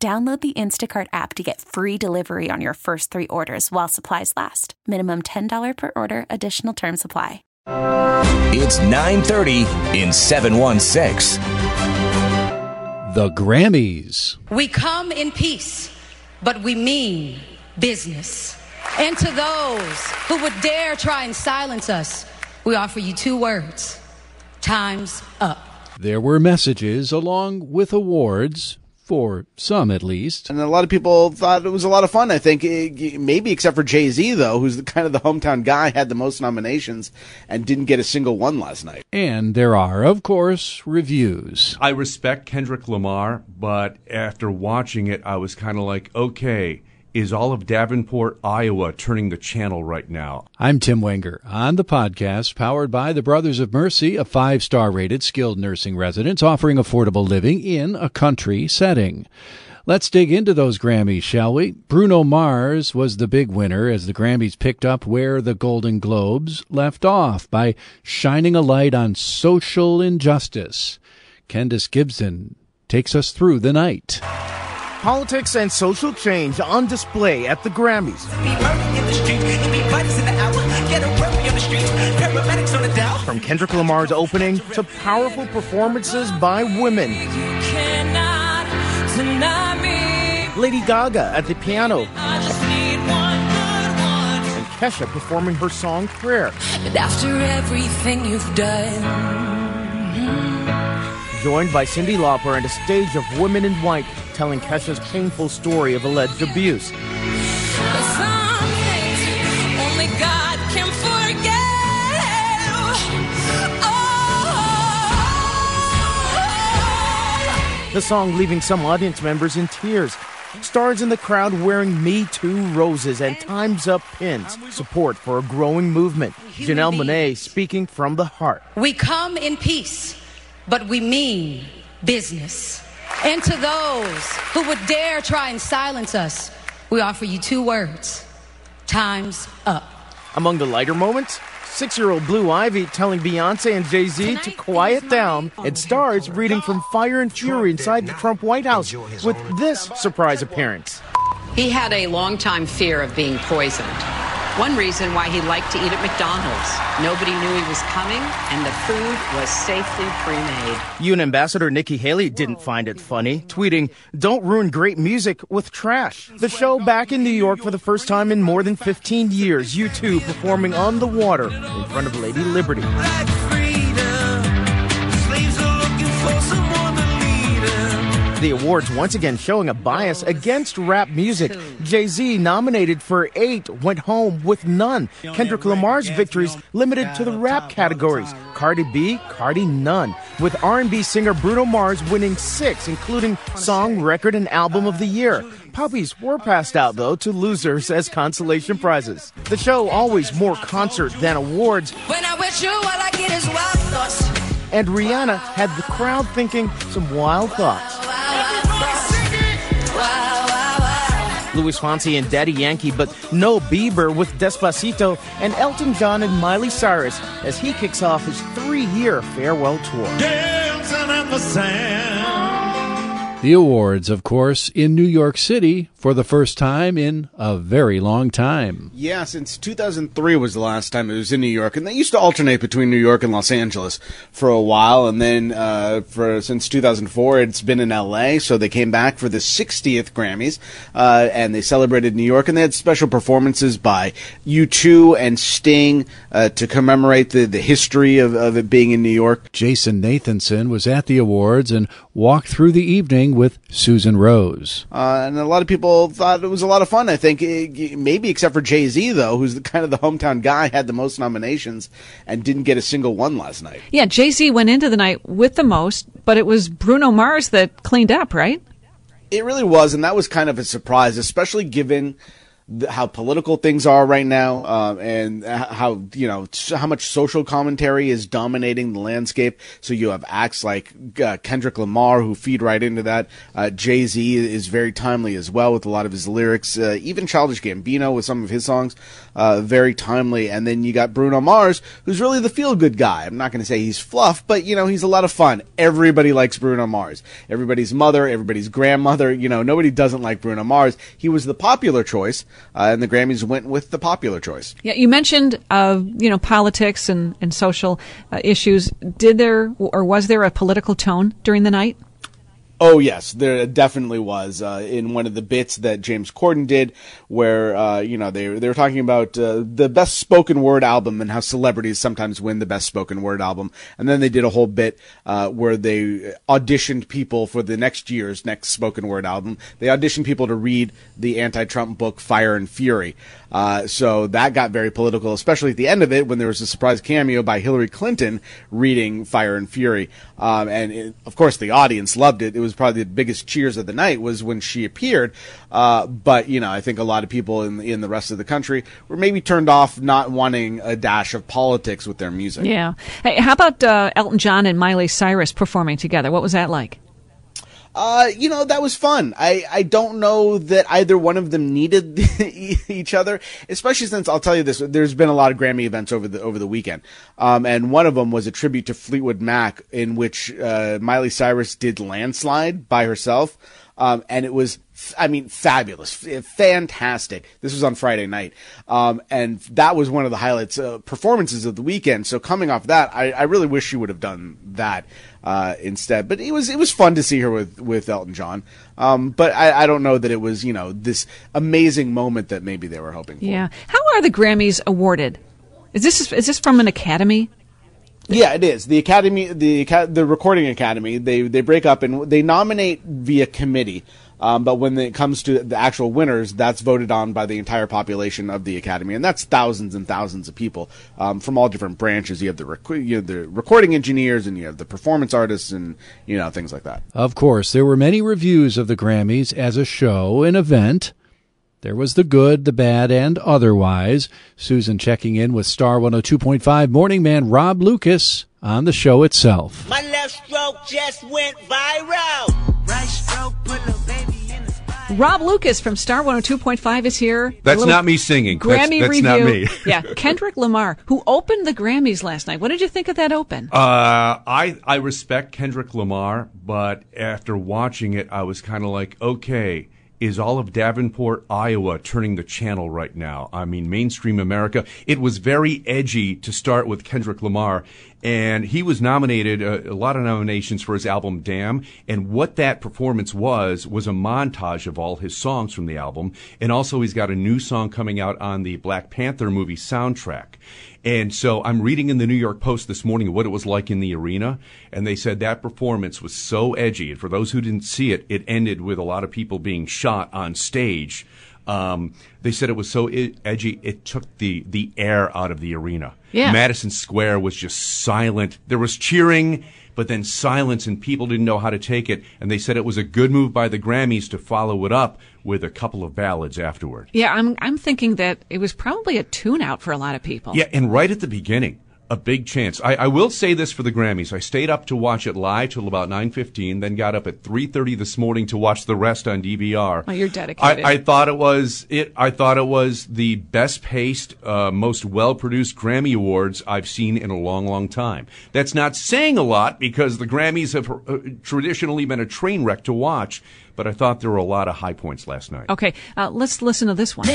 Download the Instacart app to get free delivery on your first three orders while supplies last. Minimum $10 per order, additional term supply. It's 930 in 716. The Grammys. We come in peace, but we mean business. And to those who would dare try and silence us, we offer you two words time's up. There were messages along with awards for some at least. And a lot of people thought it was a lot of fun. I think eh, maybe except for Jay Z though, who's the, kind of the hometown guy, had the most nominations and didn't get a single one last night. And there are, of course, reviews. I respect Kendrick Lamar, but after watching it, I was kind of like, okay is all of Davenport, Iowa turning the channel right now. I'm Tim Wenger on the podcast powered by the Brothers of Mercy, a five star rated skilled nursing residence offering affordable living in a country setting. Let's dig into those Grammys, shall we? Bruno Mars was the big winner as the Grammys picked up where the Golden Globes left off by shining a light on social injustice. Kendis Gibson takes us through the night politics and social change on display at the Grammys. From Kendrick Lamar's opening to powerful performances by women. Lady Gaga at the piano. And Kesha performing her song Prayer. And after everything you've done joined by Cyndi Lauper and a stage of women in white telling Kesha's painful story of alleged abuse. The song leaving some audience members in tears. Stars in the crowd wearing Me Too roses and Time's Up pins. Support for a growing movement. Janelle Monáe speaking from the heart. We come in peace, but we mean business. And to those who would dare try and silence us, we offer you two words time's up. Among the lighter moments, six year old Blue Ivy telling Beyonce and Jay Z to quiet down, and stars reading from Fire and Fury inside the Trump White House with this surprise appearance. He had a long-time fear of being poisoned. One reason why he liked to eat at McDonald's. Nobody knew he was coming, and the food was safely pre-made. UN Ambassador Nikki Haley didn't find it funny, tweeting, Don't ruin great music with trash. The show back in New York for the first time in more than 15 years, U2 performing on the water in front of Lady Liberty. The awards once again showing a bias against rap music. Jay Z, nominated for eight, went home with none. Kendrick Lamar's victories limited to the rap categories. Cardi B, Cardi none. With R&B singer Bruno Mars winning six, including Song, Record, and Album of the Year. Puppies were passed out, though, to losers as consolation prizes. The show always more concert than awards. When I wish you, all I get is wild thoughts. And Rihanna had the crowd thinking some wild thoughts. Luis Fonsi and Daddy Yankee, but no Bieber with Despacito, and Elton John and Miley Cyrus as he kicks off his three year farewell tour. Dancing in the sand. The awards, of course, in New York City for the first time in a very long time. Yeah, since 2003 was the last time it was in New York, and they used to alternate between New York and Los Angeles for a while, and then uh, for since 2004 it's been in L.A. So they came back for the 60th Grammys, uh, and they celebrated New York, and they had special performances by U2 and Sting uh, to commemorate the the history of, of it being in New York. Jason Nathanson was at the awards and walked through the evening with Susan Rose. Uh, and a lot of people thought it was a lot of fun. I think eh, maybe except for Jay Z though, who's the, kind of the hometown guy, had the most nominations and didn't get a single one last night. Yeah, Jay Z went into the night with the most, but it was Bruno Mars that cleaned up, right? It really was, and that was kind of a surprise, especially given how political things are right now, um, and how you know how much social commentary is dominating the landscape. So you have acts like uh, Kendrick Lamar who feed right into that. Uh, Jay Z is very timely as well with a lot of his lyrics. Uh, even Childish Gambino with some of his songs, uh, very timely. And then you got Bruno Mars, who's really the feel good guy. I'm not going to say he's fluff, but you know he's a lot of fun. Everybody likes Bruno Mars. Everybody's mother, everybody's grandmother. You know nobody doesn't like Bruno Mars. He was the popular choice uh, and the Grammys went with the popular choice. Yeah, you mentioned uh, you know politics and and social uh, issues. Did there or was there a political tone during the night? Oh yes, there definitely was uh, in one of the bits that James Corden did, where uh, you know they they were talking about uh, the best spoken word album and how celebrities sometimes win the best spoken word album, and then they did a whole bit uh, where they auditioned people for the next year's next spoken word album. They auditioned people to read the anti-Trump book Fire and Fury. Uh, so that got very political, especially at the end of it when there was a surprise cameo by Hillary Clinton reading Fire and Fury. Um, and it, of course, the audience loved it. It was probably the biggest cheers of the night was when she appeared. Uh, but you know, I think a lot of people in in the rest of the country were maybe turned off, not wanting a dash of politics with their music. Yeah. Hey, how about uh, Elton John and Miley Cyrus performing together? What was that like? Uh, you know, that was fun. I, I don't know that either one of them needed each other, especially since I'll tell you this, there's been a lot of Grammy events over the, over the weekend. Um, and one of them was a tribute to Fleetwood Mac in which, uh, Miley Cyrus did Landslide by herself. Um, and it was, I mean, fabulous, fantastic. This was on Friday night. Um, and that was one of the highlights, uh, performances of the weekend. So coming off that, I, I really wish she would have done that uh, instead. But it was it was fun to see her with with Elton John. Um, but I, I, don't know that it was you know this amazing moment that maybe they were hoping for. Yeah. How are the Grammys awarded? Is this is this from an academy? Yeah, it is. The Academy, the the Recording Academy, they they break up and they nominate via committee. Um, but when it comes to the actual winners, that's voted on by the entire population of the academy, and that's thousands and thousands of people um, from all different branches. You have the rec- you have the recording engineers, and you have the performance artists, and you know things like that. Of course, there were many reviews of the Grammys as a show, an event. There was the good, the bad, and otherwise. Susan checking in with Star 102.5 morning man Rob Lucas on the show itself. My left stroke just went viral. Rob Lucas from Star 102.5 is here. That's not me singing. Grammy that's, that's review. yeah, Kendrick Lamar, who opened the Grammys last night. What did you think of that open? Uh, I I respect Kendrick Lamar, but after watching it, I was kind of like, okay is all of Davenport, Iowa turning the channel right now. I mean, mainstream America. It was very edgy to start with Kendrick Lamar, and he was nominated uh, a lot of nominations for his album Damn. And what that performance was was a montage of all his songs from the album, and also he's got a new song coming out on the Black Panther movie soundtrack. And so I'm reading in the New York Post this morning what it was like in the arena, and they said that performance was so edgy. And for those who didn't see it, it ended with a lot of people being shot on stage. Um, they said it was so edgy it took the the air out of the arena. Yeah. Madison Square was just silent. There was cheering but then silence and people didn't know how to take it. And they said it was a good move by the Grammys to follow it up with a couple of ballads afterward. Yeah, I'm I'm thinking that it was probably a tune out for a lot of people. Yeah, and right at the beginning, a big chance. I, I, will say this for the Grammys. I stayed up to watch it live till about 9.15, then got up at 3.30 this morning to watch the rest on DVR. Oh, you're dedicated. I, I thought it was it. I thought it was the best paced, uh, most well produced Grammy Awards I've seen in a long, long time. That's not saying a lot because the Grammys have uh, traditionally been a train wreck to watch, but I thought there were a lot of high points last night. Okay, uh, let's listen to this one.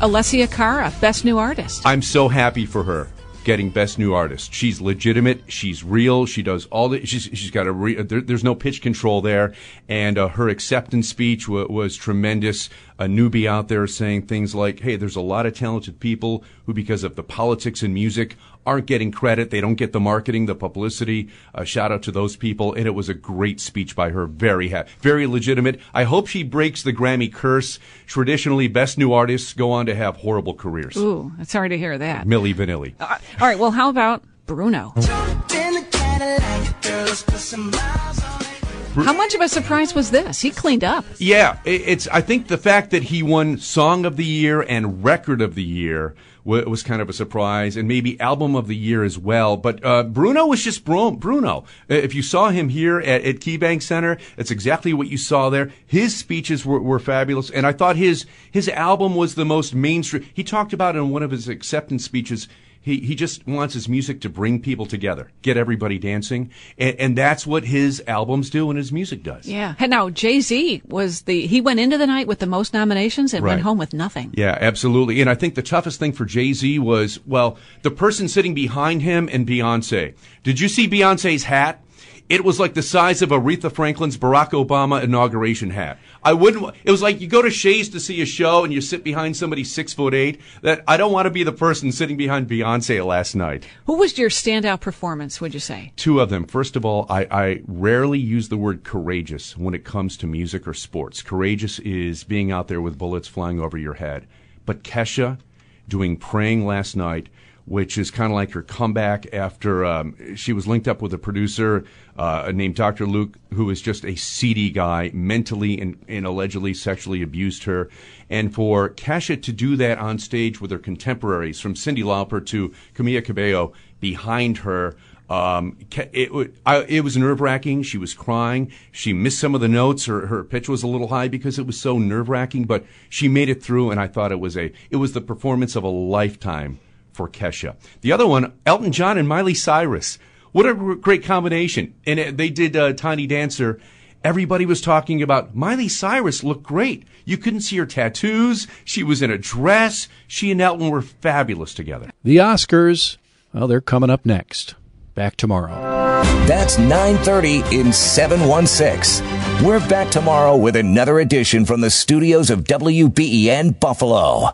Alessia Cara, Best New Artist. I'm so happy for her getting Best New Artist. She's legitimate. She's real. She does all the. She's she's got a. Re, there, there's no pitch control there, and uh, her acceptance speech w- was tremendous a newbie out there saying things like, hey, there's a lot of talented people who, because of the politics and music, aren't getting credit. They don't get the marketing, the publicity. Uh, shout out to those people. And it was a great speech by her. Very happy, very legitimate. I hope she breaks the Grammy curse. Traditionally, best new artists go on to have horrible careers. Ooh, sorry to hear that. Milli Vanilli. Uh, all right. Well, how about Bruno? How much of a surprise was this? He cleaned up. Yeah, it's. I think the fact that he won Song of the Year and Record of the Year was kind of a surprise, and maybe Album of the Year as well. But uh, Bruno was just Bruno. If you saw him here at, at KeyBank Center, it's exactly what you saw there. His speeches were, were fabulous, and I thought his his album was the most mainstream. He talked about in one of his acceptance speeches. He, he just wants his music to bring people together, get everybody dancing, and, and that's what his albums do and his music does. Yeah. And now Jay Z was the he went into the night with the most nominations and went home with nothing. Yeah, absolutely. And I think the toughest thing for Jay Z was, well, the person sitting behind him and Beyonce. Did you see Beyonce's hat? It was like the size of Aretha Franklin's Barack Obama inauguration hat. I wouldn't. It was like you go to Shea's to see a show and you sit behind somebody six foot eight. That I don't want to be the person sitting behind Beyonce last night. Who was your standout performance, would you say? Two of them. First of all, I, I rarely use the word courageous when it comes to music or sports. Courageous is being out there with bullets flying over your head. But Kesha doing Praying last night, which is kind of like her comeback after um, she was linked up with a producer uh, named Dr. Luke, who is just a seedy guy, mentally and, and allegedly sexually abused her. And for Kesha to do that on stage with her contemporaries, from Cyndi Lauper to Camila Cabello, behind her, um, it, it was nerve wracking. She was crying. She missed some of the notes. Her, her pitch was a little high because it was so nerve wracking, but she made it through. And I thought it was a, it was the performance of a lifetime for Kesha. The other one, Elton John and Miley Cyrus. What a great combination. And they did uh, Tiny Dancer. Everybody was talking about Miley Cyrus looked great. You couldn't see her tattoos. She was in a dress. She and Elton were fabulous together. The Oscars, well, they're coming up next. Back tomorrow. That's 9:30 in 716. We're back tomorrow with another edition from the studios of WBEN Buffalo.